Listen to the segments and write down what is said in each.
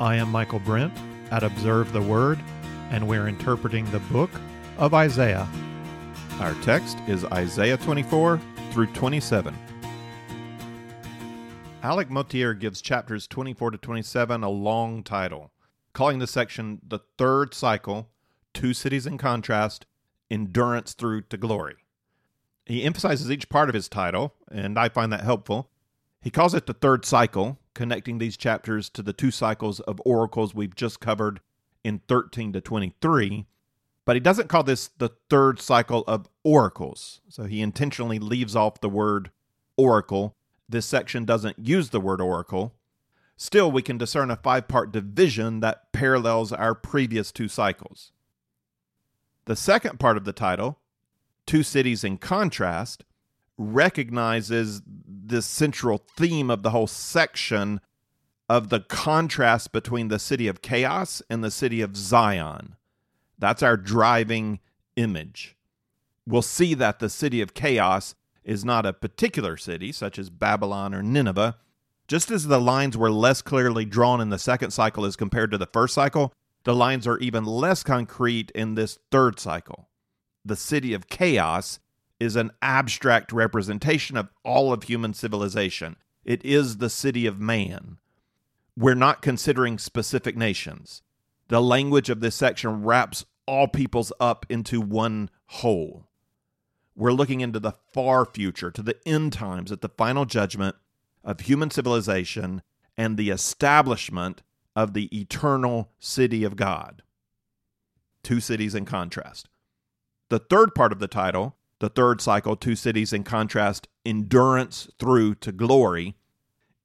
I am Michael Brent at Observe the Word, and we're interpreting the book of Isaiah. Our text is Isaiah 24 through 27. Alec Motyer gives chapters 24 to 27 a long title, calling the section The Third Cycle Two Cities in Contrast Endurance Through to Glory. He emphasizes each part of his title, and I find that helpful. He calls it the third cycle, connecting these chapters to the two cycles of oracles we've just covered in 13 to 23. But he doesn't call this the third cycle of oracles. So he intentionally leaves off the word oracle. This section doesn't use the word oracle. Still, we can discern a five part division that parallels our previous two cycles. The second part of the title, Two Cities in Contrast, recognizes this central theme of the whole section of the contrast between the city of chaos and the city of Zion. That's our driving image. We'll see that the city of chaos is not a particular city, such as Babylon or Nineveh. Just as the lines were less clearly drawn in the second cycle as compared to the first cycle, the lines are even less concrete in this third cycle. The city of chaos is an abstract representation of all of human civilization. It is the city of man. We're not considering specific nations. The language of this section wraps all peoples up into one whole. We're looking into the far future, to the end times, at the final judgment of human civilization and the establishment of the eternal city of God. Two cities in contrast. The third part of the title the third cycle, Two Cities in Contrast, Endurance Through to Glory,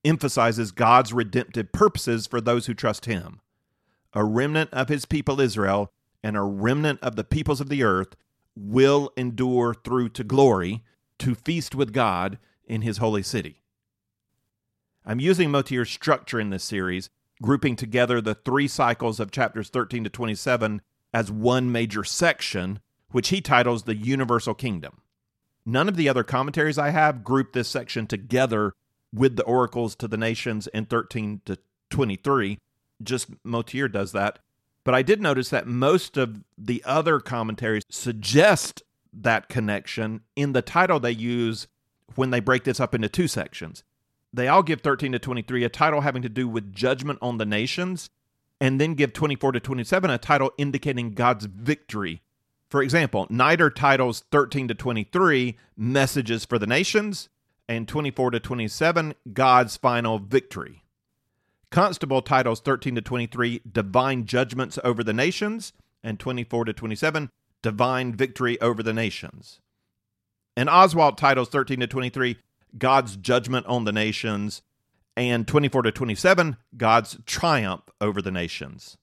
emphasizes God's redemptive purposes for those who trust Him. A remnant of His people Israel and a remnant of the peoples of the earth will endure through to glory to feast with God in His holy city. I'm using Motyer's structure in this series, grouping together the three cycles of chapters 13 to 27 as one major section which he titles the Universal Kingdom. None of the other commentaries I have group this section together with the oracles to the nations in 13 to 23. Just Motyer does that. But I did notice that most of the other commentaries suggest that connection in the title they use when they break this up into two sections. They all give 13 to 23 a title having to do with judgment on the nations, and then give 24 to 27 a title indicating God's victory for example, NIDR titles 13 to 23 Messages for the Nations and 24 to 27 God's Final Victory. Constable titles 13 to 23 Divine Judgments over the Nations and 24 to 27 Divine Victory over the Nations. And Oswalt titles 13 to 23 God's Judgment on the Nations and 24 to 27 God's Triumph over the Nations.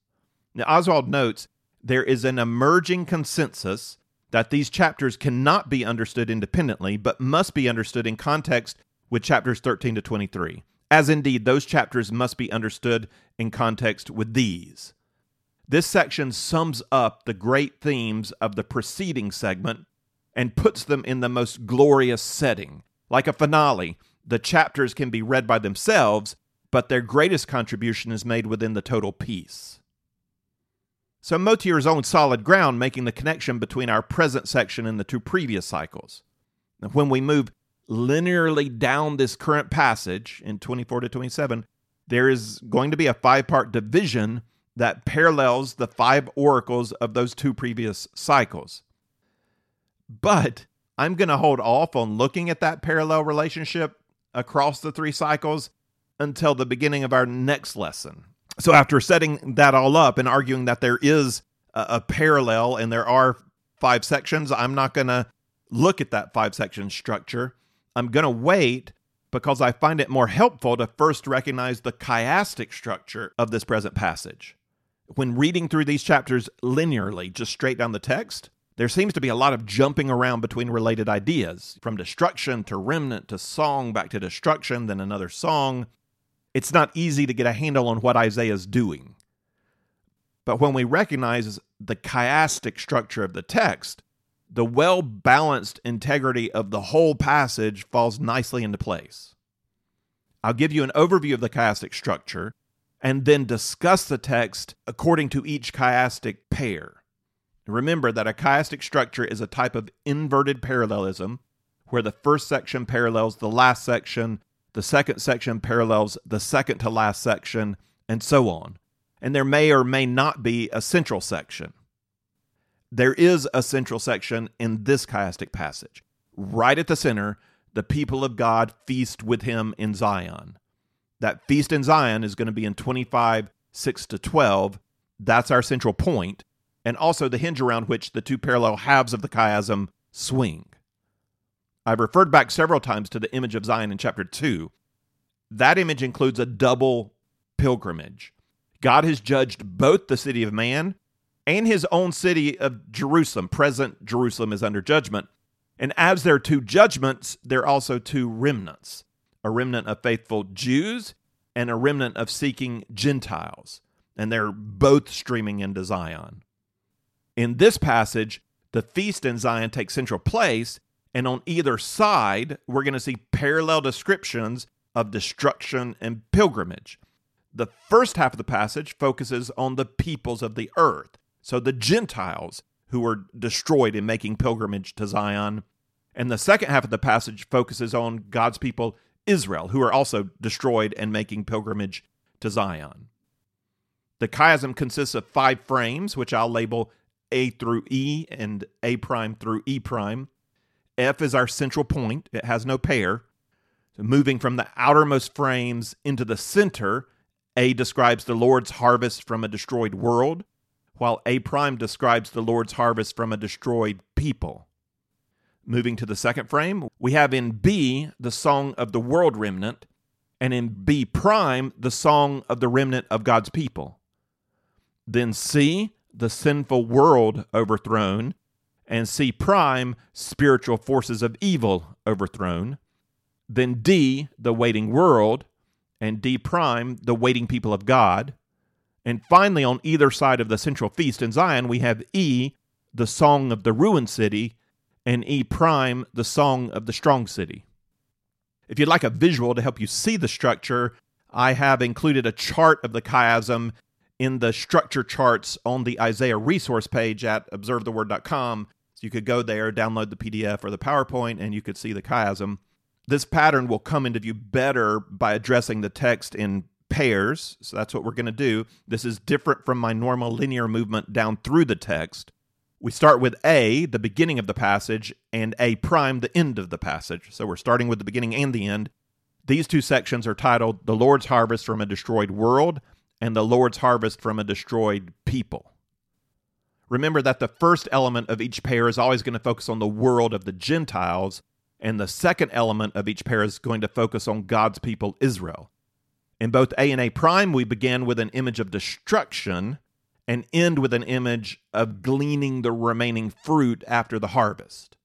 Now, Oswalt notes there is an emerging consensus that these chapters cannot be understood independently, but must be understood in context with chapters 13 to 23, as indeed those chapters must be understood in context with these. This section sums up the great themes of the preceding segment and puts them in the most glorious setting. Like a finale, the chapters can be read by themselves, but their greatest contribution is made within the total piece. So Motyer is on solid ground, making the connection between our present section and the two previous cycles. Now, when we move linearly down this current passage in 24 to 27, there is going to be a five part division that parallels the five oracles of those two previous cycles. But I'm going to hold off on looking at that parallel relationship across the three cycles until the beginning of our next lesson so after setting that all up and arguing that there is a, a parallel and there are five sections, I'm not going to look at that five section structure. I'm going to wait because I find it more helpful to first recognize the chiastic structure of this present passage. When reading through these chapters linearly, just straight down the text, there seems to be a lot of jumping around between related ideas, from destruction to remnant to song, back to destruction, then another song, it's not easy to get a handle on what Isaiah is doing. But when we recognize the chiastic structure of the text, the well balanced integrity of the whole passage falls nicely into place. I'll give you an overview of the chiastic structure, and then discuss the text according to each chiastic pair. Remember that a chiastic structure is a type of inverted parallelism where the first section parallels the last section, the second section parallels the second to last section, and so on. And there may or may not be a central section. There is a central section in this chiastic passage. Right at the center, the people of God feast with him in Zion. That feast in Zion is going to be in 25, 6 to 12. That's our central point, and also the hinge around which the two parallel halves of the chiasm swing. I've referred back several times to the image of Zion in chapter 2. That image includes a double pilgrimage. God has judged both the city of man and his own city of Jerusalem. Present Jerusalem is under judgment. And as there are two judgments, there are also two remnants a remnant of faithful Jews and a remnant of seeking Gentiles. And they're both streaming into Zion. In this passage, the feast in Zion takes central place, and on either side, we're going to see parallel descriptions of destruction and pilgrimage. The first half of the passage focuses on the peoples of the earth, so the Gentiles who were destroyed in making pilgrimage to Zion. And the second half of the passage focuses on God's people, Israel, who are also destroyed and making pilgrimage to Zion. The chiasm consists of five frames, which I'll label A through E and A prime through E prime. F is our central point, it has no pair. So moving from the outermost frames into the center, A describes the Lord's harvest from a destroyed world while A prime describes the Lord's harvest from a destroyed people. Moving to the second frame, we have in B the song of the world remnant, and in B prime the song of the remnant of God's people. Then C, the sinful world overthrown, and C prime, spiritual forces of evil overthrown. Then D, the waiting world, and D prime, the waiting people of God. And finally, on either side of the central feast in Zion, we have E, the song of the ruined city, and E prime, the song of the strong city. If you'd like a visual to help you see the structure, I have included a chart of the chiasm in the structure charts on the Isaiah resource page at observetheword.com. So you could go there, download the PDF or the PowerPoint, and you could see the chiasm. This pattern will come into view better by addressing the text in pairs. So that's what we're going to do. This is different from my normal linear movement down through the text. We start with A, the beginning of the passage, and A prime, the end of the passage. So we're starting with the beginning and the end. These two sections are titled The Lord's Harvest from a Destroyed World and The Lord's Harvest from a Destroyed People. Remember that the first element of each pair is always going to focus on the world of the Gentiles, and the second element of each pair is going to focus on God's people, Israel. In both A and A prime, we begin with an image of destruction and end with an image of gleaning the remaining fruit after the harvest.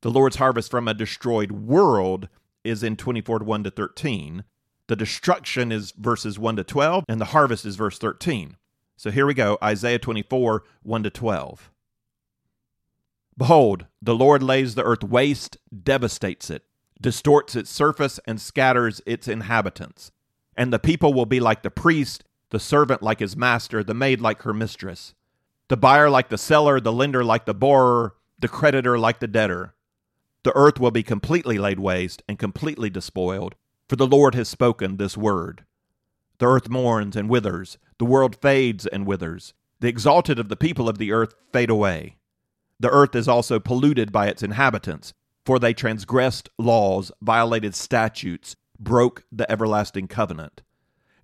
The Lord's harvest from a destroyed world is in 24 to 1 to 13. The destruction is verses 1 to 12, and the harvest is verse 13. So here we go Isaiah 24, 1 to 12. Behold, the Lord lays the earth waste, devastates it, distorts its surface, and scatters its inhabitants. And the people will be like the priest, the servant like his master, the maid like her mistress, the buyer like the seller, the lender like the borrower, the creditor like the debtor. The earth will be completely laid waste and completely despoiled, for the Lord has spoken this word. The earth mourns and withers, the world fades and withers. The exalted of the people of the earth fade away. The earth is also polluted by its inhabitants, for they transgressed laws, violated statutes, broke the everlasting covenant.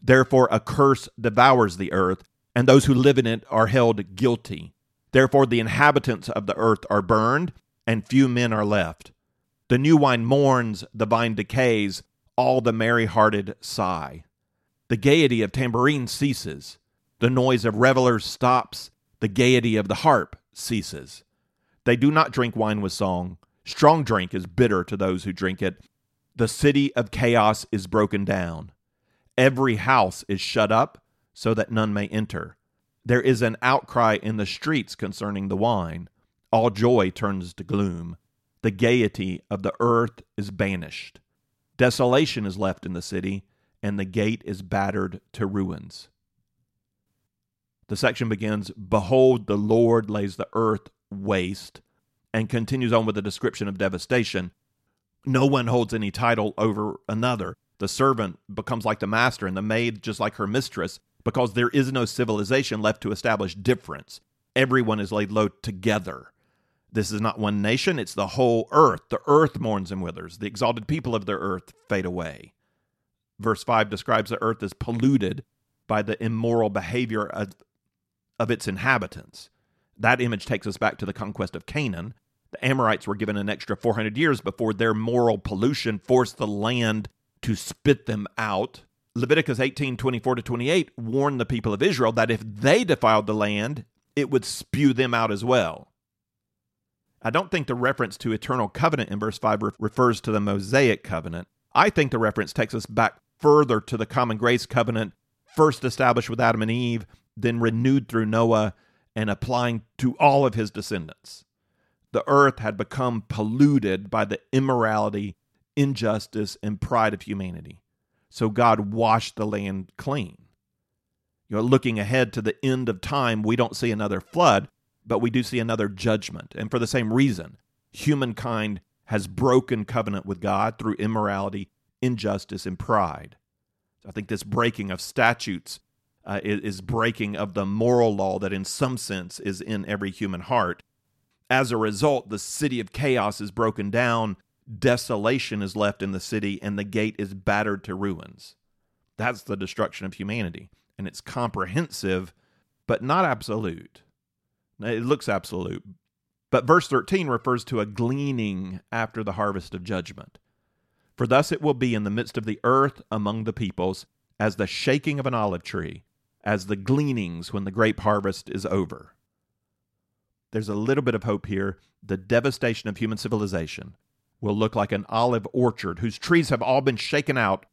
Therefore, a curse devours the earth, and those who live in it are held guilty. Therefore, the inhabitants of the earth are burned, and few men are left. The new wine mourns, the vine decays, all the merry hearted sigh. The gaiety of tambourines ceases, the noise of revelers stops, the gaiety of the harp ceases. They do not drink wine with song. Strong drink is bitter to those who drink it, the city of chaos is broken down. Every house is shut up so that none may enter. There is an outcry in the streets concerning the wine. All joy turns to gloom. The gaiety of the earth is banished. Desolation is left in the city, and the gate is battered to ruins. The section begins Behold, the Lord lays the earth waste, and continues on with a description of devastation. No one holds any title over another. The servant becomes like the master, and the maid just like her mistress, because there is no civilization left to establish difference. Everyone is laid low together. This is not one nation, it's the whole earth. The earth mourns and withers. The exalted people of the earth fade away. Verse 5 describes the earth as polluted by the immoral behavior of, of its inhabitants. That image takes us back to the conquest of Canaan. The Amorites were given an extra 400 years before their moral pollution forced the land to spit them out. Leviticus 18 24 to 28 warned the people of Israel that if they defiled the land, it would spew them out as well. I don't think the reference to eternal covenant in verse 5 refers to the Mosaic covenant. I think the reference takes us back further to the common grace covenant, first established with Adam and Eve, then renewed through Noah and applying to all of his descendants. The earth had become polluted by the immorality, injustice, and pride of humanity. So God washed the land clean. You know, looking ahead to the end of time, we don't see another flood, but we do see another judgment. And for the same reason, humankind has broken covenant with God through immorality, injustice, and pride. I think this breaking of statutes uh, is breaking of the moral law that, in some sense, is in every human heart. As a result, the city of chaos is broken down, desolation is left in the city, and the gate is battered to ruins. That's the destruction of humanity. And it's comprehensive, but not absolute. It looks absolute. But verse 13 refers to a gleaning after the harvest of judgment. For thus it will be in the midst of the earth among the peoples, as the shaking of an olive tree, as the gleanings when the grape harvest is over. There's a little bit of hope here. The devastation of human civilization will look like an olive orchard whose trees have all been shaken out,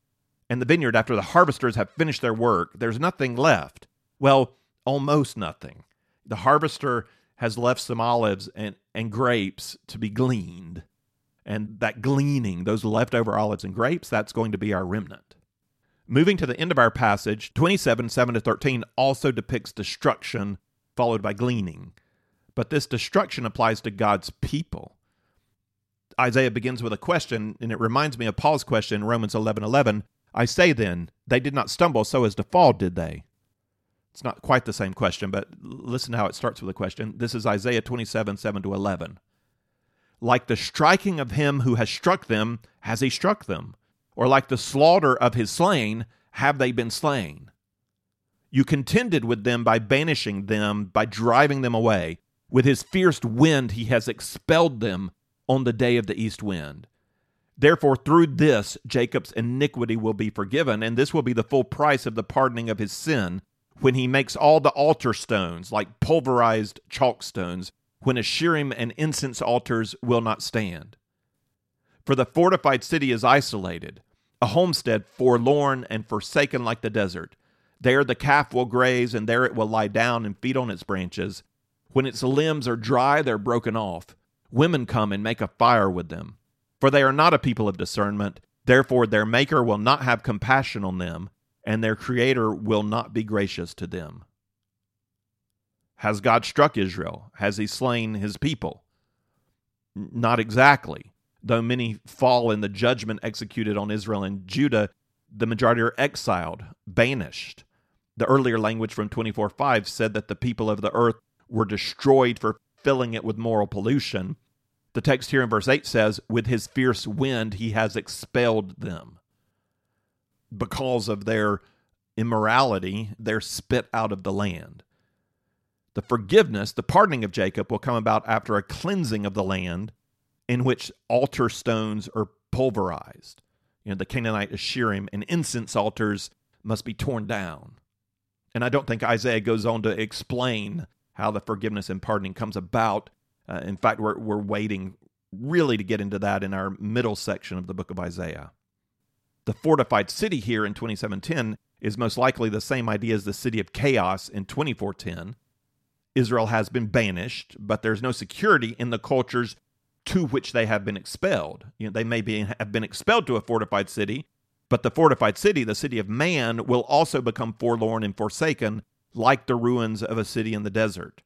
and the vineyard, after the harvesters have finished their work, there's nothing left. Well, almost nothing the harvester has left some olives and, and grapes to be gleaned. And that gleaning, those leftover olives and grapes, that's going to be our remnant. Moving to the end of our passage, 27, 7 to 13 also depicts destruction followed by gleaning. But this destruction applies to God's people. Isaiah begins with a question, and it reminds me of Paul's question in Romans 11 11. I say then, they did not stumble so as to fall, did they? It's not quite the same question, but listen how it starts with a question. This is Isaiah 27 7 to 11. Like the striking of him who has struck them, has he struck them? Or like the slaughter of his slain, have they been slain? You contended with them by banishing them, by driving them away. With his fierce wind he has expelled them on the day of the east wind. Therefore, through this, Jacob's iniquity will be forgiven, and this will be the full price of the pardoning of his sin when he makes all the altar stones like pulverized chalk stones, when Asherim and incense altars will not stand. For the fortified city is isolated, a homestead forlorn and forsaken like the desert. There the calf will graze, and there it will lie down and feed on its branches. When its limbs are dry, they're broken off. Women come and make a fire with them. For they are not a people of discernment, therefore their Maker will not have compassion on them and their Creator will not be gracious to them. Has God struck Israel? Has he slain his people? Not exactly. Though many fall in the judgment executed on Israel and Judah, the majority are exiled, banished. The earlier language from 24 5 said that the people of the earth were destroyed for filling it with moral pollution. The text here in verse 8 says, With his fierce wind he has expelled them because of their immorality, they're spit out of the land. The forgiveness, the pardoning of Jacob will come about after a cleansing of the land in which altar stones are pulverized. You know, the Canaanite Asherim and incense altars must be torn down. And I don't think Isaiah goes on to explain how the forgiveness and pardoning comes about. Uh, in fact, we're, we're waiting really to get into that in our middle section of the book of Isaiah. The fortified city here in 2710 is most likely the same idea as the city of chaos in 2410. Israel has been banished, but there's no security in the cultures to which they have been expelled. You know, they may be have been expelled to a fortified city, But the fortified city, the city of man, will also become forlorn and forsaken, like the ruins of a city in the desert.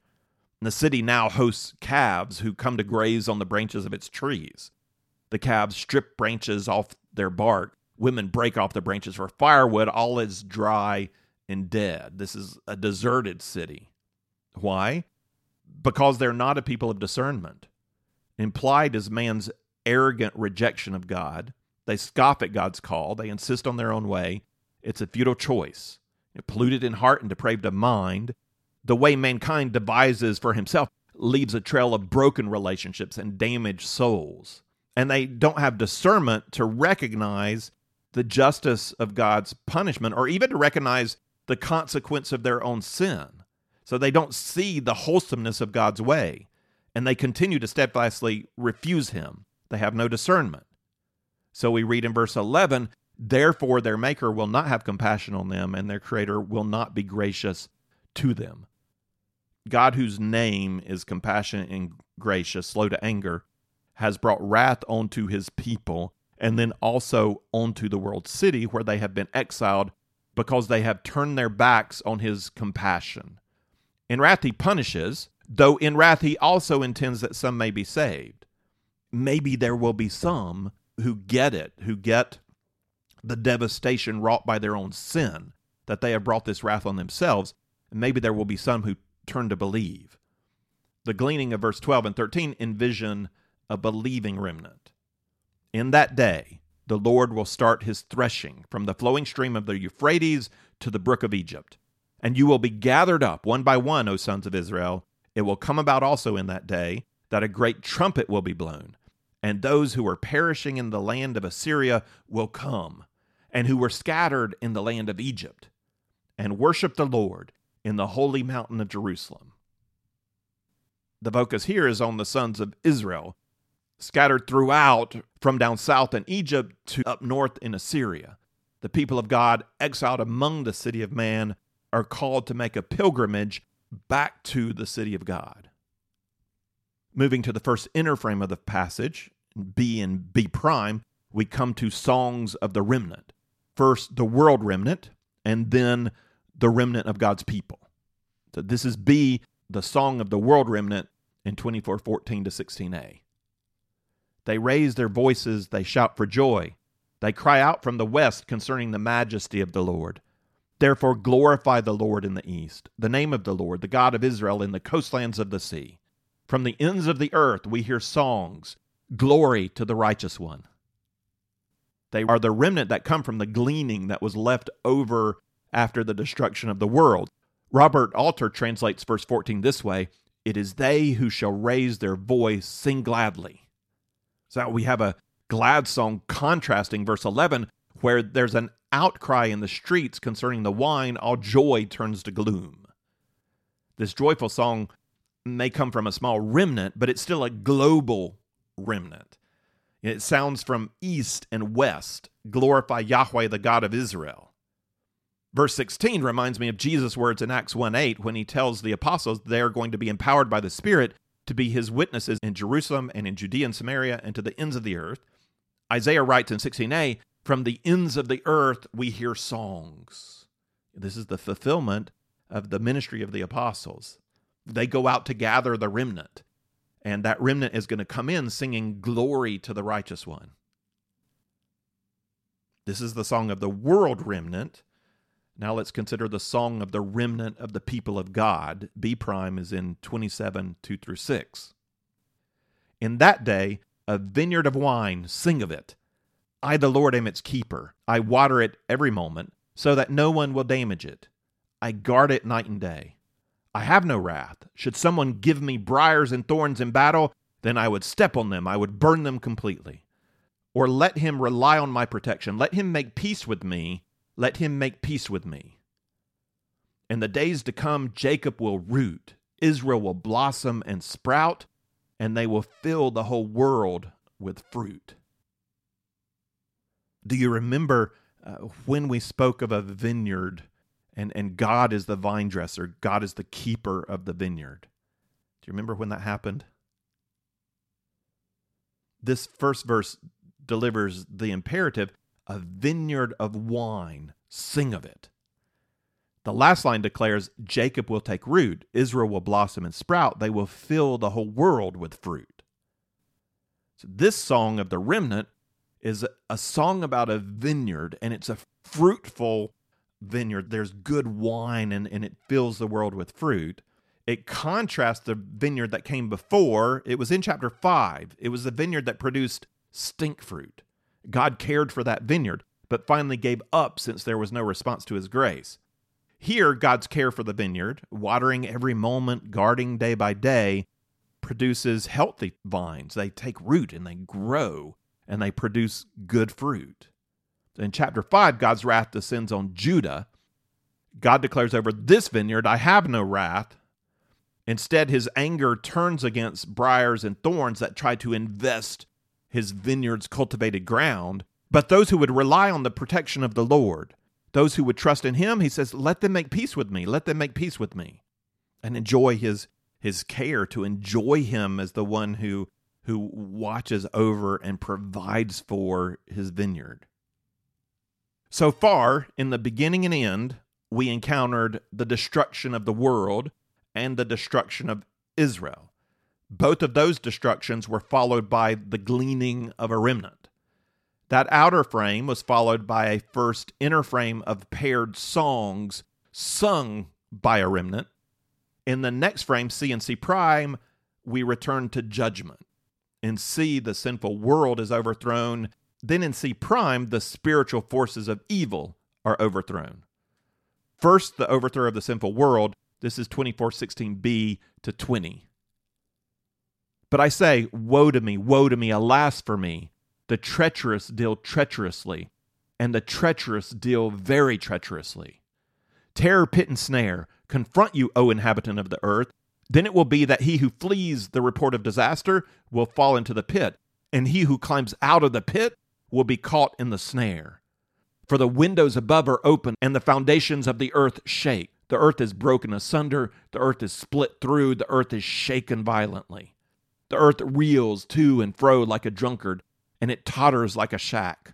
And the city now hosts calves who come to graze on the branches of its trees. The calves strip branches off their bark. Women break off the branches for firewood. All is dry and dead. This is a deserted city. Why? Because they're not a people of discernment. Implied is man's arrogant rejection of God. They scoff at God's call. They insist on their own way. It's a futile choice. Polluted in heart and depraved of mind, the way mankind devises for himself leaves a trail of broken relationships and damaged souls. And they don't have discernment to recognize the justice of God's punishment or even to recognize the consequence of their own sin. So they don't see the wholesomeness of God's way, and they continue to steadfastly refuse Him. They have no discernment. So we read in verse 11, Therefore their Maker will not have compassion on them, and their Creator will not be gracious to them. God, whose name is compassionate and gracious, slow to anger, has brought wrath onto his people, and then also onto the world city where they have been exiled because they have turned their backs on his compassion. In wrath he punishes, though in wrath he also intends that some may be saved. Maybe there will be some who get it, who get the devastation wrought by their own sin, that they have brought this wrath on themselves. And maybe there will be some who turn to believe. The gleaning of verse 12 and 13 envision a believing remnant. In that day, the Lord will start his threshing from the flowing stream of the Euphrates to the brook of Egypt. And you will be gathered up one by one, O sons of Israel. It will come about also in that day that a great trumpet will be blown, and those who are perishing in the land of Assyria will come, and who were scattered in the land of Egypt, and worship the Lord in the holy mountain of Jerusalem. The focus here is on the sons of Israel scattered throughout from down south in Egypt to up north in Assyria. The people of God, exiled among the city of man, are called to make a pilgrimage back to the city of God. Moving to the first inner frame of the passage, B and B prime, we come to songs of the remnant. First, the world remnant, and then the remnant of God's people. So this is B, the song of the world remnant in 2414 to 16a. They raise their voices, they shout for joy. They cry out from the west concerning the majesty of the Lord. Therefore, glorify the Lord in the east, the name of the Lord, the God of Israel, in the coastlands of the sea. From the ends of the earth we hear songs, glory to the righteous one. They are the remnant that come from the gleaning that was left over after the destruction of the world. Robert Alter translates verse 14 this way It is they who shall raise their voice, sing gladly. So we have a glad song contrasting verse 11, where there's an outcry in the streets concerning the wine, all joy turns to gloom. This joyful song may come from a small remnant, but it's still a global remnant. It sounds from east and west. Glorify Yahweh, the God of Israel. Verse 16 reminds me of Jesus' words in Acts 1 8 when he tells the apostles they are going to be empowered by the Spirit to be his witnesses in Jerusalem and in Judea and Samaria and to the ends of the earth. Isaiah writes in 16a, From the ends of the earth we hear songs. This is the fulfillment of the ministry of the apostles. They go out to gather the remnant, and that remnant is going to come in singing glory to the righteous one. This is the song of the world remnant now let's consider the song of the remnant of the people of God. B prime is in 27, 2 through 6. In that day, a vineyard of wine, sing of it. I, the Lord, am its keeper. I water it every moment, so that no one will damage it. I guard it night and day. I have no wrath. Should someone give me briars and thorns in battle, then I would step on them, I would burn them completely. Or let him rely on my protection. Let him make peace with me let him make peace with me. In the days to come, Jacob will root, Israel will blossom and sprout, and they will fill the whole world with fruit. Do you remember uh, when we spoke of a vineyard and, and God is the vine dresser, God is the keeper of the vineyard? Do you remember when that happened? This first verse delivers the imperative a vineyard of wine. Sing of it. The last line declares Jacob will take root, Israel will blossom and sprout, they will fill the whole world with fruit. So this song of the remnant is a song about a vineyard, and it's a fruitful vineyard. There's good wine, and, and it fills the world with fruit. It contrasts the vineyard that came before. It was in chapter 5. It was the vineyard that produced stink fruit. God cared for that vineyard, but finally gave up since there was no response to his grace. Here, God's care for the vineyard, watering every moment, guarding day by day, produces healthy vines. They take root and they grow and they produce good fruit. In chapter 5, God's wrath descends on Judah. God declares over this vineyard, I have no wrath. Instead, his anger turns against briars and thorns that try to invest his vineyard's cultivated ground. But those who would rely on the protection of the Lord, those who would trust in him, he says, let them make peace with me. Let them make peace with me and enjoy his his care to enjoy him as the one who who watches over and provides for his vineyard. So far, in the beginning and end, we encountered the destruction of the world and the destruction of Israel. Both of those destructions were followed by the gleaning of a remnant. That outer frame was followed by a first inner frame of paired songs sung by a remnant. In the next frame, C and C prime, we return to judgment. In C, the sinful world is overthrown. Then in C prime, the spiritual forces of evil are overthrown. First, the overthrow of the sinful world. This is 2416b to 20. But I say, Woe to me, woe to me, alas for me. The treacherous deal treacherously, and the treacherous deal very treacherously. Terror, pit, and snare confront you, O inhabitant of the earth. Then it will be that he who flees the report of disaster will fall into the pit, and he who climbs out of the pit will be caught in the snare. For the windows above are open, and the foundations of the earth shake. The earth is broken asunder, the earth is split through, the earth is shaken violently. The earth reels to and fro like a drunkard, and it totters like a shack.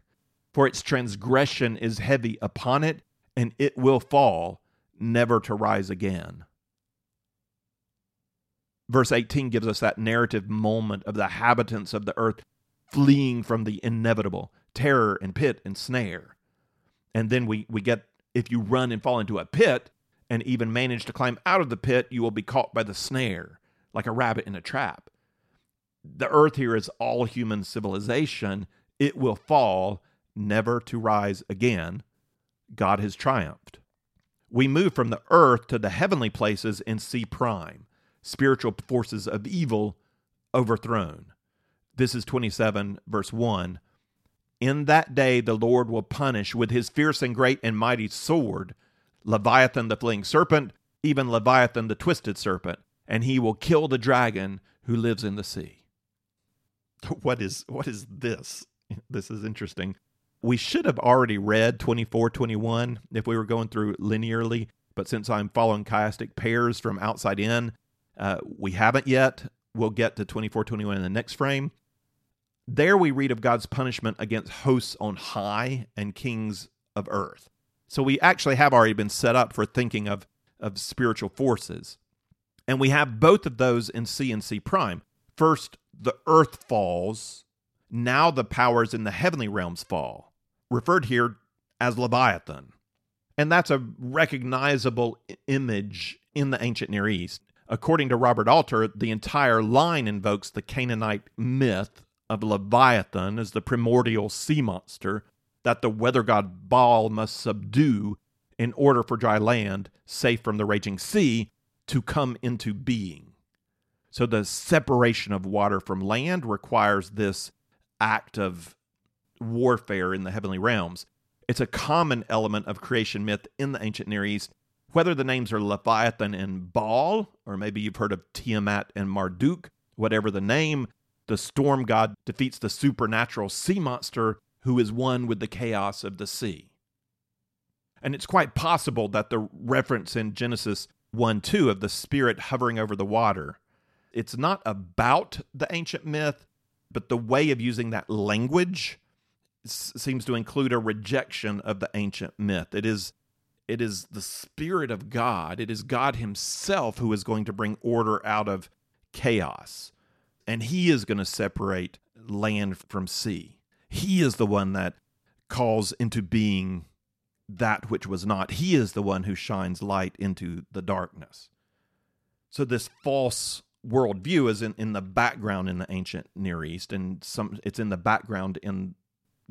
For its transgression is heavy upon it, and it will fall, never to rise again verse 18 gives us that narrative moment of the habitants of the earth fleeing from the inevitable terror and pit and snare. And then we, we get if you run and fall into a pit and even manage to climb out of the pit, you will be caught by the snare, like a rabbit in a trap. The earth here is all human civilization. It will fall, never to rise again. God has triumphed. We move from the earth to the heavenly places in C prime spiritual forces of evil overthrown. This is 27, verse 1. In that day the Lord will punish with his fierce and great and mighty sword Leviathan the fleeing serpent, even Leviathan the twisted serpent, and he will kill the dragon who lives in the sea. What is what is this? This is interesting. We should have already read 24 21 if we were going through linearly, but since I'm following chiastic pairs from outside in, uh, we haven't yet. We'll get to 24 21 in the next frame. There we read of God's punishment against hosts on high and kings of earth. So we actually have already been set up for thinking of, of spiritual forces. And we have both of those in C and C prime. First, the earth falls. Now the powers in the heavenly realms fall, referred here as Leviathan. And that's a recognizable image in the ancient Near East. According to Robert Alter, the entire line invokes the Canaanite myth of Leviathan as the primordial sea monster that the weather god Baal must subdue in order for dry land, safe from the raging sea, to come into being. So the separation of water from land requires this act of warfare in the heavenly realms. It's a common element of creation myth in the ancient Near East whether the names are Leviathan and Baal, or maybe you've heard of Tiamat and Marduk, whatever the name, the storm god defeats the supernatural sea monster who is one with the chaos of the sea. And it's quite possible that the reference in Genesis 1 2 of the spirit hovering over the water, it's not about the ancient myth, but the way of using that language seems to include a rejection of the ancient myth. It is it is the spirit of God. It is God himself who is going to bring order out of chaos. And he is going to separate land from sea. He is the one that calls into being that which was not. He is the one who shines light into the darkness. So this false worldview is in, in the background in the ancient Near East, and some it's in the background in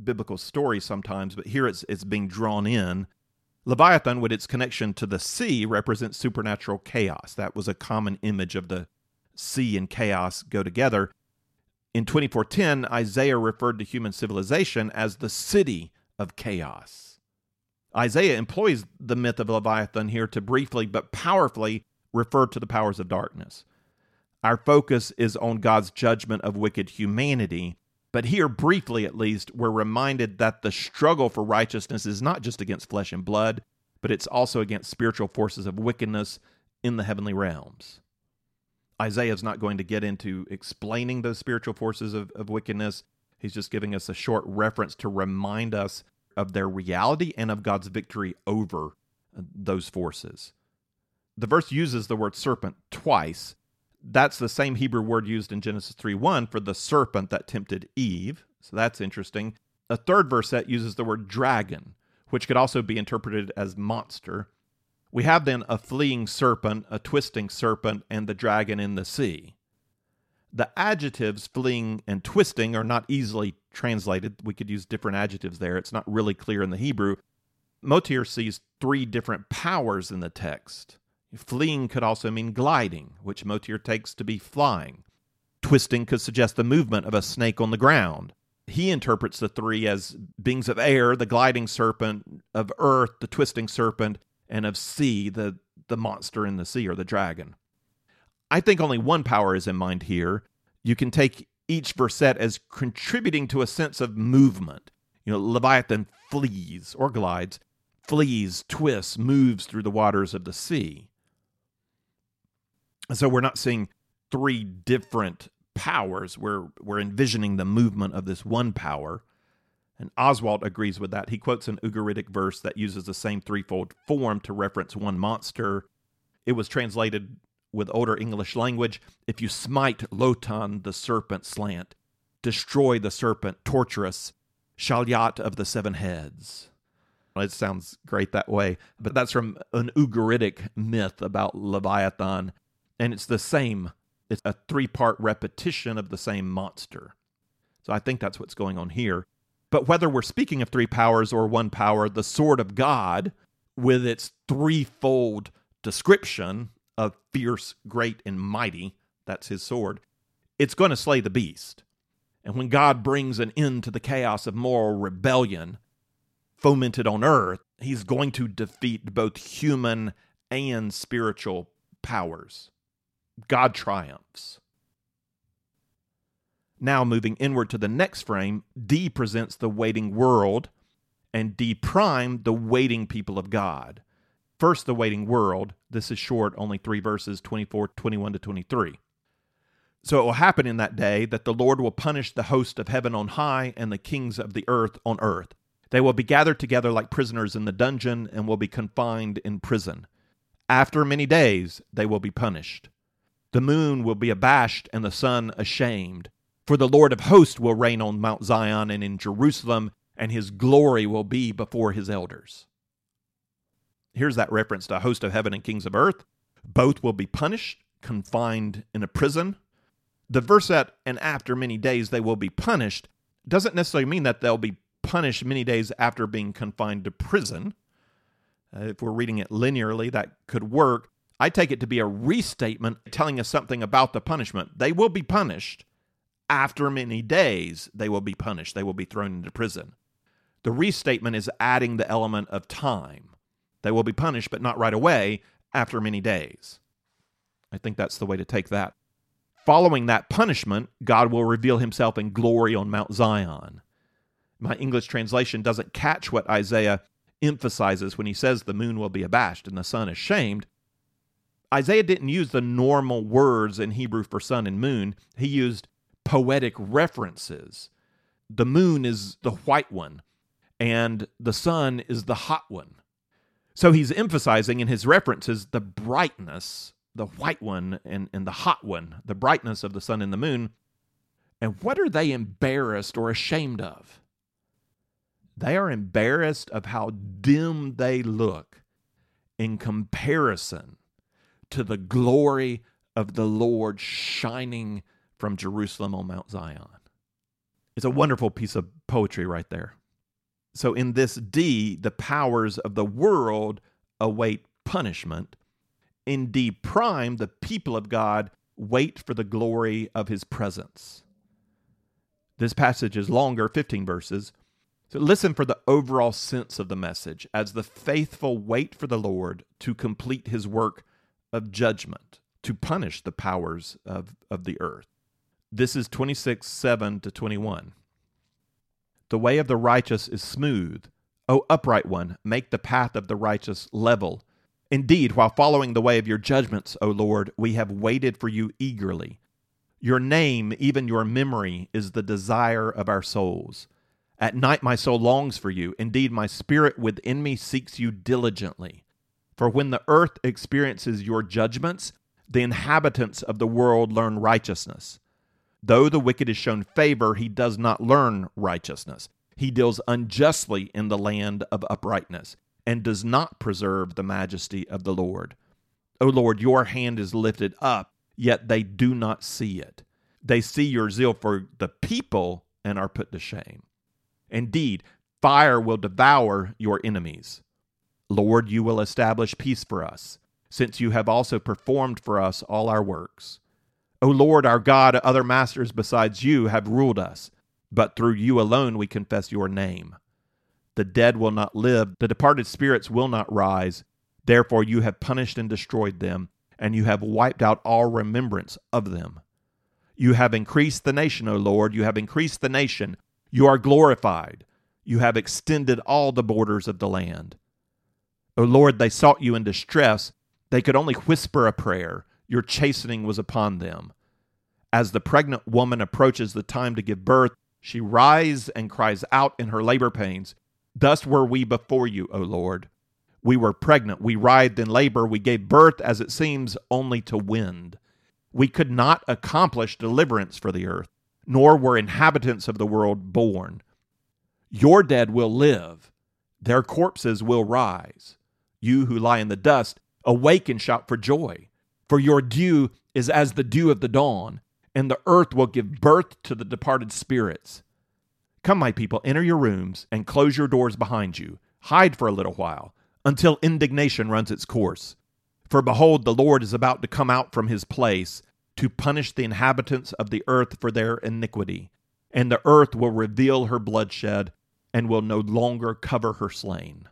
biblical stories sometimes, but here it's it's being drawn in. Leviathan, with its connection to the sea, represents supernatural chaos. That was a common image of the sea and chaos go together. In 2410, Isaiah referred to human civilization as the city of chaos. Isaiah employs the myth of Leviathan here to briefly but powerfully refer to the powers of darkness. Our focus is on God's judgment of wicked humanity, but here, briefly at least, we're reminded that the struggle for righteousness is not just against flesh and blood, but it's also against spiritual forces of wickedness in the heavenly realms. Isaiah is not going to get into explaining those spiritual forces of, of wickedness. He's just giving us a short reference to remind us of their reality and of God's victory over those forces. The verse uses the word serpent twice. That's the same Hebrew word used in Genesis 3 1 for the serpent that tempted Eve. So that's interesting. A third verse that uses the word dragon, which could also be interpreted as monster. We have then a fleeing serpent, a twisting serpent, and the dragon in the sea. The adjectives fleeing and twisting are not easily translated. We could use different adjectives there. It's not really clear in the Hebrew. Motyer sees three different powers in the text. Fleeing could also mean gliding, which Motyer takes to be flying. Twisting could suggest the movement of a snake on the ground. He interprets the three as beings of air, the gliding serpent, of earth, the twisting serpent, and of sea, the, the monster in the sea or the dragon. I think only one power is in mind here. You can take each verset as contributing to a sense of movement. You know, Leviathan flees or glides, flees, twists, moves through the waters of the sea. So we're not seeing three different powers. We're we're envisioning the movement of this one power. And Oswalt agrees with that. He quotes an Ugaritic verse that uses the same threefold form to reference one monster. It was translated with older English language if you smite Lotan the serpent slant, destroy the serpent torturous, Shalyat of the seven heads. It sounds great that way, but that's from an Ugaritic myth about Leviathan, and it's the same. It's a three part repetition of the same monster. So I think that's what's going on here. But whether we're speaking of three powers or one power, the sword of God, with its threefold description of fierce, great, and mighty, that's his sword, it's going to slay the beast. And when God brings an end to the chaos of moral rebellion fomented on earth, he's going to defeat both human and spiritual powers. God triumphs. Now, moving inward to the next frame, D presents the waiting world, and D prime, the waiting people of God. First, the waiting world. This is short, only three verses 24, 21 to 23. So it will happen in that day that the Lord will punish the host of heaven on high and the kings of the earth on earth. They will be gathered together like prisoners in the dungeon and will be confined in prison. After many days, they will be punished. The moon will be abashed and the sun ashamed. For the Lord of hosts will reign on Mount Zion and in Jerusalem, and his glory will be before his elders. Here's that reference to a host of heaven and kings of earth. Both will be punished, confined in a prison. The verse that, and after many days they will be punished, doesn't necessarily mean that they'll be punished many days after being confined to prison. Uh, if we're reading it linearly, that could work. I take it to be a restatement telling us something about the punishment. They will be punished. After many days, they will be punished. They will be thrown into prison. The restatement is adding the element of time. They will be punished, but not right away, after many days. I think that's the way to take that. Following that punishment, God will reveal himself in glory on Mount Zion. My English translation doesn't catch what Isaiah emphasizes when he says the moon will be abashed and the sun ashamed. Isaiah didn't use the normal words in Hebrew for sun and moon, he used poetic references. the moon is the white one, and the sun is the hot one. So he's emphasizing in his references the brightness, the white one and, and the hot one, the brightness of the sun and the moon. And what are they embarrassed or ashamed of? They are embarrassed of how dim they look in comparison to the glory of the Lord shining from Jerusalem on Mount Zion. It's a wonderful piece of poetry right there. So, in this D, the powers of the world await punishment. In D prime, the people of God wait for the glory of his presence. This passage is longer, 15 verses. So listen for the overall sense of the message as the faithful wait for the Lord to complete his work of judgment, to punish the powers of, of the earth. This is 26, 7 to 21. The way of the righteous is smooth. O upright one, make the path of the righteous level. Indeed, while following the way of your judgments, O Lord, we have waited for you eagerly. Your name, even your memory, is the desire of our souls. At night my soul longs for you. Indeed, my spirit within me seeks you diligently. For when the earth experiences your judgments, the inhabitants of the world learn righteousness. Though the wicked is shown favor, he does not learn righteousness. He deals unjustly in the land of uprightness, and does not preserve the majesty of the Lord. O Lord, your hand is lifted up, yet they do not see it. They see your zeal for the people and are put to shame. Indeed, fire will devour your enemies. Lord, you will establish peace for us, since you have also performed for us all our works. O Lord our God, other masters besides you have ruled us, but through you alone we confess your name. The dead will not live, the departed spirits will not rise. Therefore you have punished and destroyed them, and you have wiped out all remembrance of them. You have increased the nation, O Lord, you have increased the nation. You are glorified. You have extended all the borders of the land. O Lord, they sought you in distress. They could only whisper a prayer your chastening was upon them. As the pregnant woman approaches the time to give birth, she writhes and cries out in her labor pains. Thus were we before you, O Lord. We were pregnant, we writhed in labor, we gave birth, as it seems, only to wind. We could not accomplish deliverance for the earth, nor were inhabitants of the world born. Your dead will live, their corpses will rise. You who lie in the dust, awake and shout for joy. For your dew is as the dew of the dawn, and the earth will give birth to the departed spirits. Come, my people, enter your rooms and close your doors behind you. Hide for a little while, until indignation runs its course. For behold, the Lord is about to come out from his place to punish the inhabitants of the earth for their iniquity. And the earth will reveal her bloodshed and will no longer cover her slain.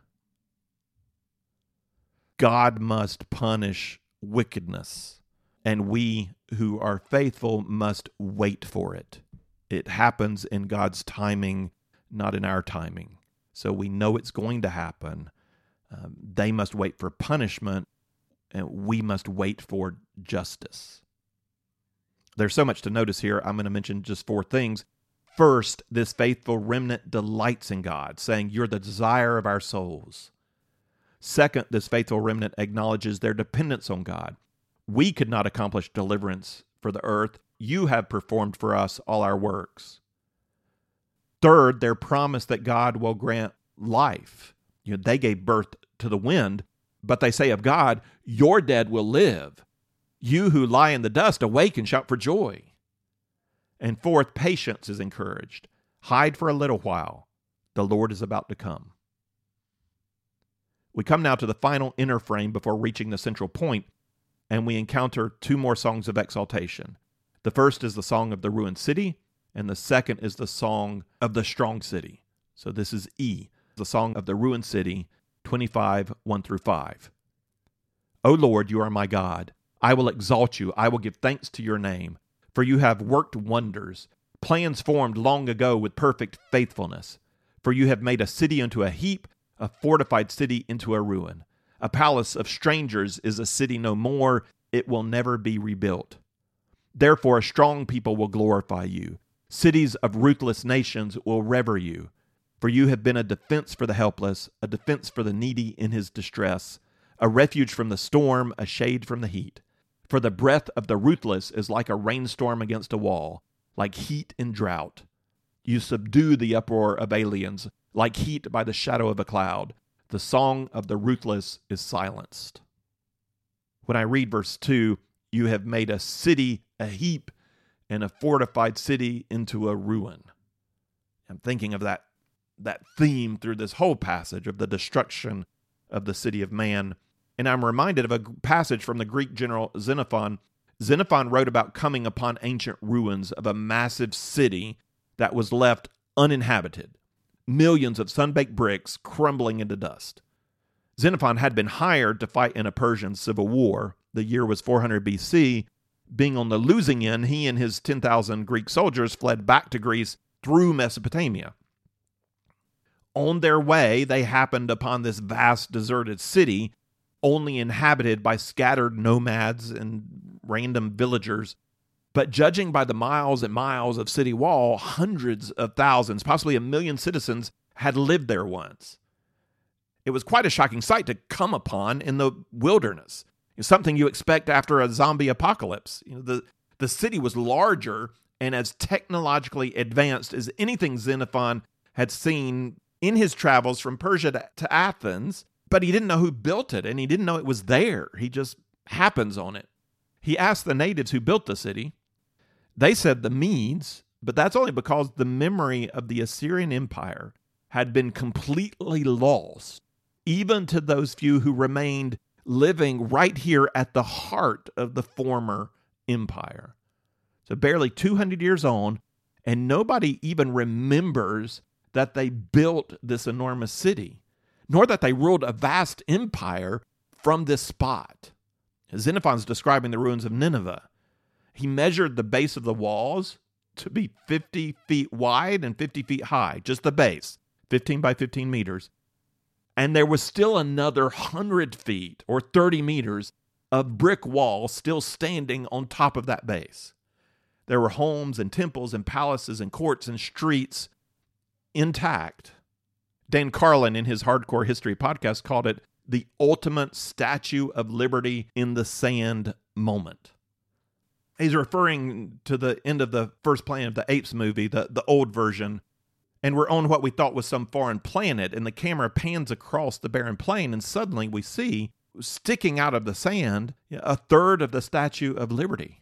God must punish wickedness, and we who are faithful must wait for it. It happens in God's timing, not in our timing. So we know it's going to happen. Um, they must wait for punishment, and we must wait for justice. There's so much to notice here. I'm going to mention just four things. First, this faithful remnant delights in God, saying, You're the desire of our souls. Second, this faithful remnant acknowledges their dependence on God. We could not accomplish deliverance for the earth. You have performed for us all our works. Third, their promise that God will grant life. You know, they gave birth to the wind, but they say of God, Your dead will live. You who lie in the dust, awake and shout for joy. And fourth, patience is encouraged. Hide for a little while. The Lord is about to come. We come now to the final inner frame before reaching the central point, and we encounter two more songs of exaltation. The first is the song of the ruined city, and the second is the song of the strong city. So this is E, the song of the ruined city, 25, 1 through 5. O Lord, you are my God. I will exalt you. I will give thanks to your name, for you have worked wonders, plans formed long ago with perfect faithfulness. For you have made a city into a heap a fortified city into a ruin. A palace of strangers is a city no more, it will never be rebuilt. Therefore, a strong people will glorify you. Cities of ruthless nations will rever you, for you have been a defense for the helpless, a defense for the needy in his distress, a refuge from the storm, a shade from the heat. For the breath of the ruthless is like a rainstorm against a wall, like heat in drought. You subdue the uproar of aliens, like heat by the shadow of a cloud. The song of the ruthless is silenced. When I read verse 2, you have made a city a heap and a fortified city into a ruin. I'm thinking of that, that theme through this whole passage of the destruction of the city of man. And I'm reminded of a passage from the Greek general Xenophon. Xenophon wrote about coming upon ancient ruins of a massive city that was left uninhabited millions of sun-baked bricks crumbling into dust. Xenophon had been hired to fight in a Persian civil war. The year was 400 BC. Being on the losing end, he and his 10,000 Greek soldiers fled back to Greece through Mesopotamia. On their way, they happened upon this vast deserted city, only inhabited by scattered nomads and random villagers but judging by the miles and miles of city wall, hundreds of thousands, possibly a million citizens had lived there once. It was quite a shocking sight to come upon in the wilderness. Something you expect after a zombie apocalypse. You know, the, the city was larger and as technologically advanced as anything Xenophon had seen in his travels from Persia to, to Athens, but he didn't know who built it and he didn't know it was there. He just happens on it. He asked the natives who built the city, they said the Medes, but that's only because the memory of the Assyrian Empire had been completely lost, even to those few who remained living right here at the heart of the former empire. So, barely 200 years on, and nobody even remembers that they built this enormous city, nor that they ruled a vast empire from this spot. Xenophon's describing the ruins of Nineveh. He measured the base of the walls to be 50 feet wide and 50 feet high, just the base, 15 by 15 meters. And there was still another 100 feet or 30 meters of brick wall still standing on top of that base. There were homes and temples and palaces and courts and streets intact. Dan Carlin, in his Hardcore History podcast, called it the ultimate statue of liberty in the sand moment he's referring to the end of the first Planet of the Apes movie, the, the old version. And we're on what we thought was some foreign planet, and the camera pans across the barren plain, and suddenly we see sticking out of the sand a third of the Statue of Liberty.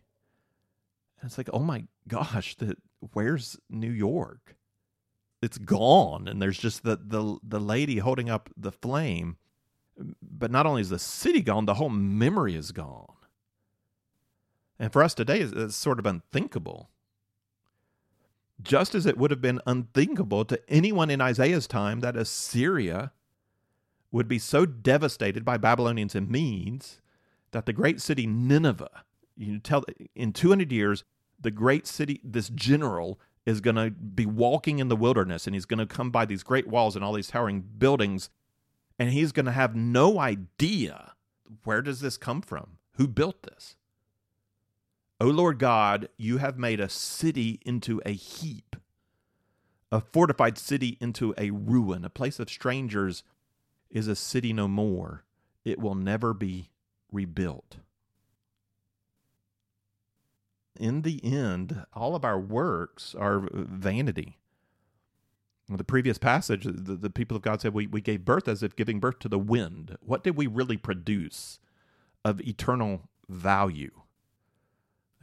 And it's like, oh my gosh, the, where's New York? It's gone, and there's just the the the lady holding up the flame. But not only is the city gone, the whole memory is gone. And for us today, it's, sort of unthinkable. Just as it would have been unthinkable to anyone in Isaiah's time that Assyria would be so devastated by Babylonians and Medes that the great city Nineveh, you tell in 200 years, the great city, this general is going to be walking in the wilderness and he's going to come by these great walls and all these towering buildings and he's going to have no idea where does this come from? Who built this? O Lord God, you have made a city into a heap, a fortified city into a ruin. A place of strangers is a city no more. It will never be rebuilt. In the end, all of our works are vanity. the previous passage, the, the people of God said, we, we gave birth as if giving birth to the wind. What did we really produce of eternal value?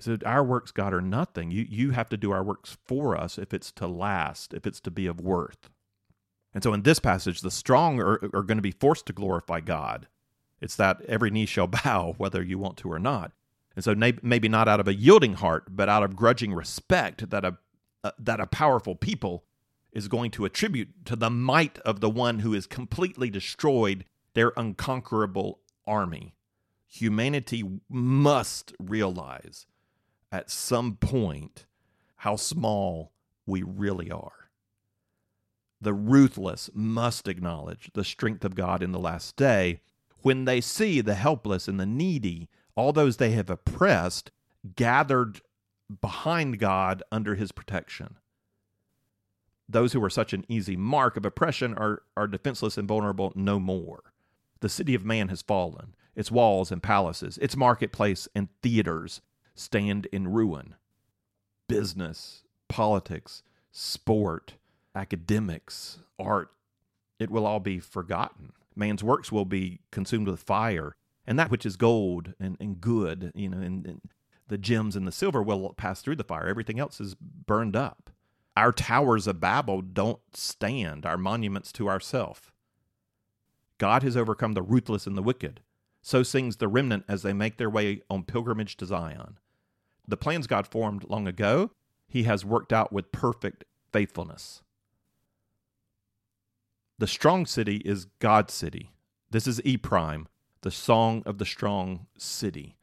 So our works, God, are nothing. You, you have to do our works for us if it's to last, if it's to be of worth. And so in this passage, the strong are, are going to be forced to glorify God. It's that every knee shall bow, whether you want to or not. And so maybe not out of a yielding heart, but out of grudging respect that a, uh, that a powerful people is going to attribute to the might of the one who has completely destroyed their unconquerable army. Humanity must realize at some point how small we really are. The ruthless must acknowledge the strength of God in the last day when they see the helpless and the needy, all those they have oppressed, gathered behind God under his protection. Those who were such an easy mark of oppression are, are defenseless and vulnerable no more. The city of man has fallen. Its walls and palaces, its marketplace and theaters stand in ruin. Business, politics, sport, academics, art, it will all be forgotten. Man's works will be consumed with fire, and that which is gold and, and good, you know, and, and the gems and the silver will pass through the fire. Everything else is burned up. Our towers of Babel don't stand, our monuments to ourself. God has overcome the ruthless and the wicked. So sings the remnant as they make their way on pilgrimage to Zion. The plans God formed long ago, he has worked out with perfect faithfulness. The strong city is God's city. This is E prime, the song of the strong city.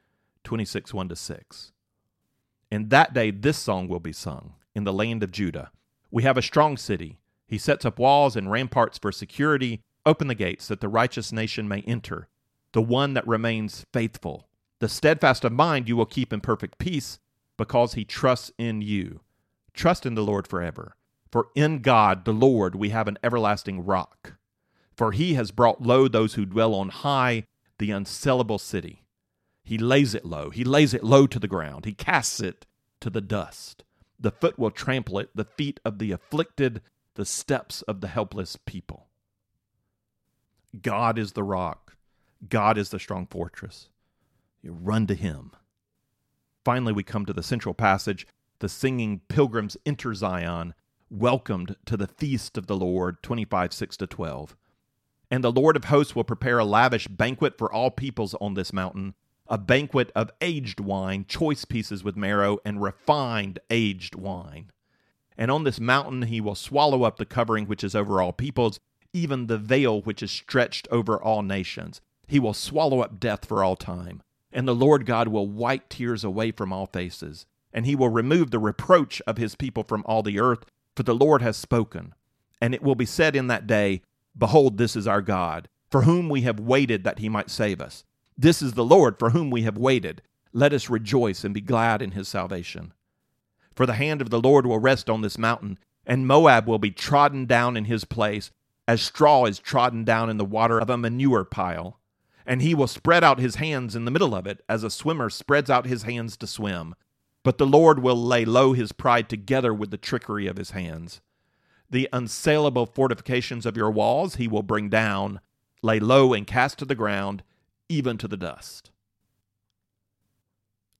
26 1 to 6. In that day, this song will be sung in the land of Judah. We have a strong city. He sets up walls and ramparts for security. Open the gates that the righteous nation may enter, the one that remains faithful. The steadfast of mind you will keep in perfect peace because he trusts in you. Trust in the Lord forever. For in God, the Lord, we have an everlasting rock. For he has brought low those who dwell on high, the unsellable city. He lays it low. He lays it low to the ground. He casts it to the dust. The foot will trample it, the feet of the afflicted, the steps of the helpless people. God is the rock. God is the strong fortress. You run to him. Finally, we come to the central passage. The singing pilgrims enter Zion, welcomed to the feast of the Lord, 25 6 to 12. And the Lord of hosts will prepare a lavish banquet for all peoples on this mountain, a banquet of aged wine, choice pieces with marrow, and refined aged wine. And on this mountain he will swallow up the covering which is over all peoples, even the veil which is stretched over all nations. He will swallow up death for all time. And the Lord God will wipe tears away from all faces, and he will remove the reproach of his people from all the earth, for the Lord has spoken. And it will be said in that day, Behold, this is our God, for whom we have waited that he might save us. This is the Lord, for whom we have waited. Let us rejoice and be glad in his salvation. For the hand of the Lord will rest on this mountain, and Moab will be trodden down in his place, as straw is trodden down in the water of a manure pile. And he will spread out his hands in the middle of it, as a swimmer spreads out his hands to swim. But the Lord will lay low his pride together with the trickery of his hands. The unsaleable fortifications of your walls he will bring down, lay low and cast to the ground, even to the dust.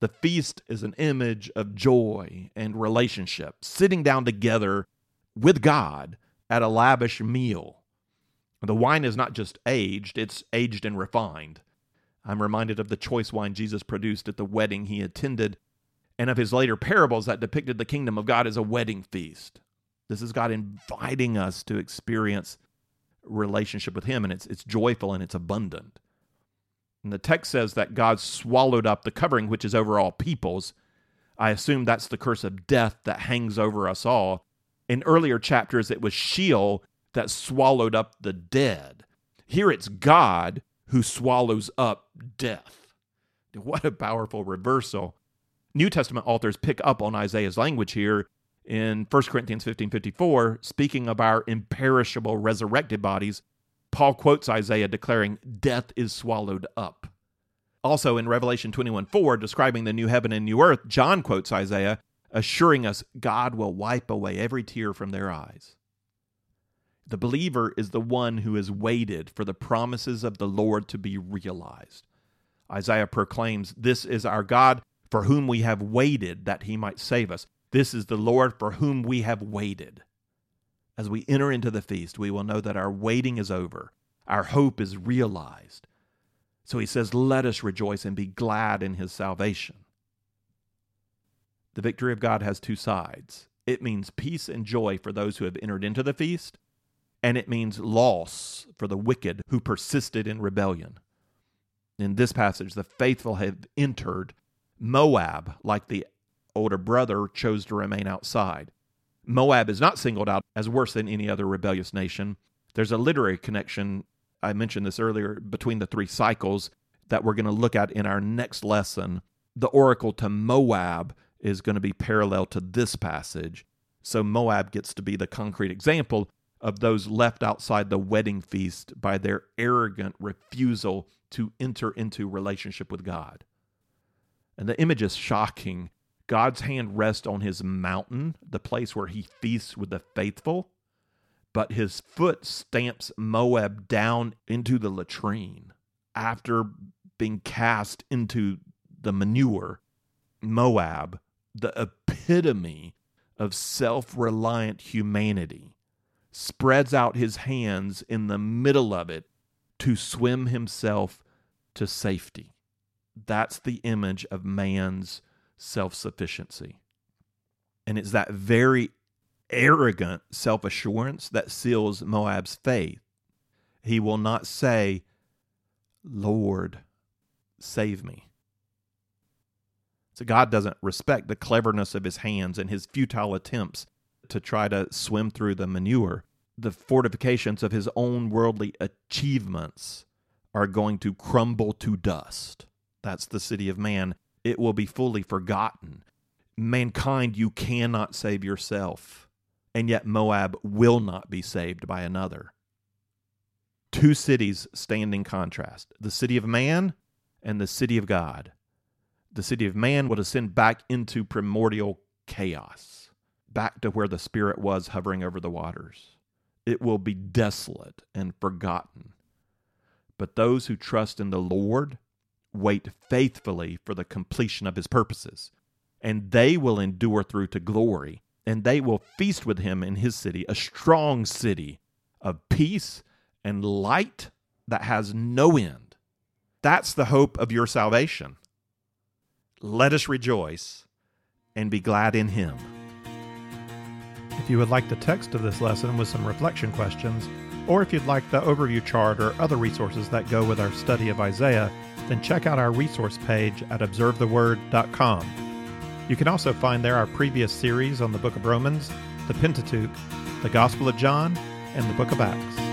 The feast is an image of joy and relationship, sitting down together with God at a lavish meal. The wine is not just aged, it's aged and refined. I'm reminded of the choice wine Jesus produced at the wedding he attended and of his later parables that depicted the kingdom of God as a wedding feast. This is God inviting us to experience relationship with him and it's it's joyful and it's abundant. And the text says that God swallowed up the covering which is over all peoples. I assume that's the curse of death that hangs over us all. In earlier chapters, it was Sheol that swallowed up the dead. Here it's God who swallows up death. What a powerful reversal. New Testament authors pick up on Isaiah's language here in 1 Corinthians 15 54, speaking of our imperishable resurrected bodies. Paul quotes Isaiah declaring, Death is swallowed up. Also in Revelation 21 4, describing the new heaven and new earth, John quotes Isaiah, assuring us God will wipe away every tear from their eyes. The believer is the one who has waited for the promises of the Lord to be realized. Isaiah proclaims, This is our God for whom we have waited that he might save us. This is the Lord for whom we have waited. As we enter into the feast, we will know that our waiting is over, our hope is realized. So he says, Let us rejoice and be glad in his salvation. The victory of God has two sides. It means peace and joy for those who have entered into the feast, and it means loss for the wicked who persisted in rebellion. In this passage, the faithful have entered. Moab, like the older brother, chose to remain outside. Moab is not singled out as worse than any other rebellious nation. There's a literary connection, I mentioned this earlier, between the three cycles that we're going to look at in our next lesson. The oracle to Moab is going to be parallel to this passage. So Moab gets to be the concrete example of those left outside the wedding feast by their arrogant refusal to enter into relationship with God. And the image is shocking. God's hand rests on his mountain, the place where he feasts with the faithful, but his foot stamps Moab down into the latrine after being cast into the manure. Moab, the epitome of self reliant humanity, spreads out his hands in the middle of it to swim himself to safety. That's the image of man's self sufficiency. And it's that very arrogant self assurance that seals Moab's faith. He will not say, Lord, save me. So God doesn't respect the cleverness of his hands and his futile attempts to try to swim through the manure. The fortifications of his own worldly achievements are going to crumble to dust. That's the city of man. It will be fully forgotten. Mankind, you cannot save yourself. And yet Moab will not be saved by another. Two cities stand in contrast the city of man and the city of God. The city of man will descend back into primordial chaos, back to where the Spirit was hovering over the waters. It will be desolate and forgotten. But those who trust in the Lord wait faithfully for the completion of his purposes, and they will endure through to glory, and they will feast with him in his city, a strong city of peace and light that has no end. That's the hope of your salvation. Let us rejoice and be glad in him. If you would like the text of this lesson with some reflection questions, or if you'd like the overview chart or other resources that go with our study of Isaiah, then check out our resource page at observetheword.com. You can also find there our previous series on the book of Romans, the Pentateuch, the Gospel of John, and the book of Acts.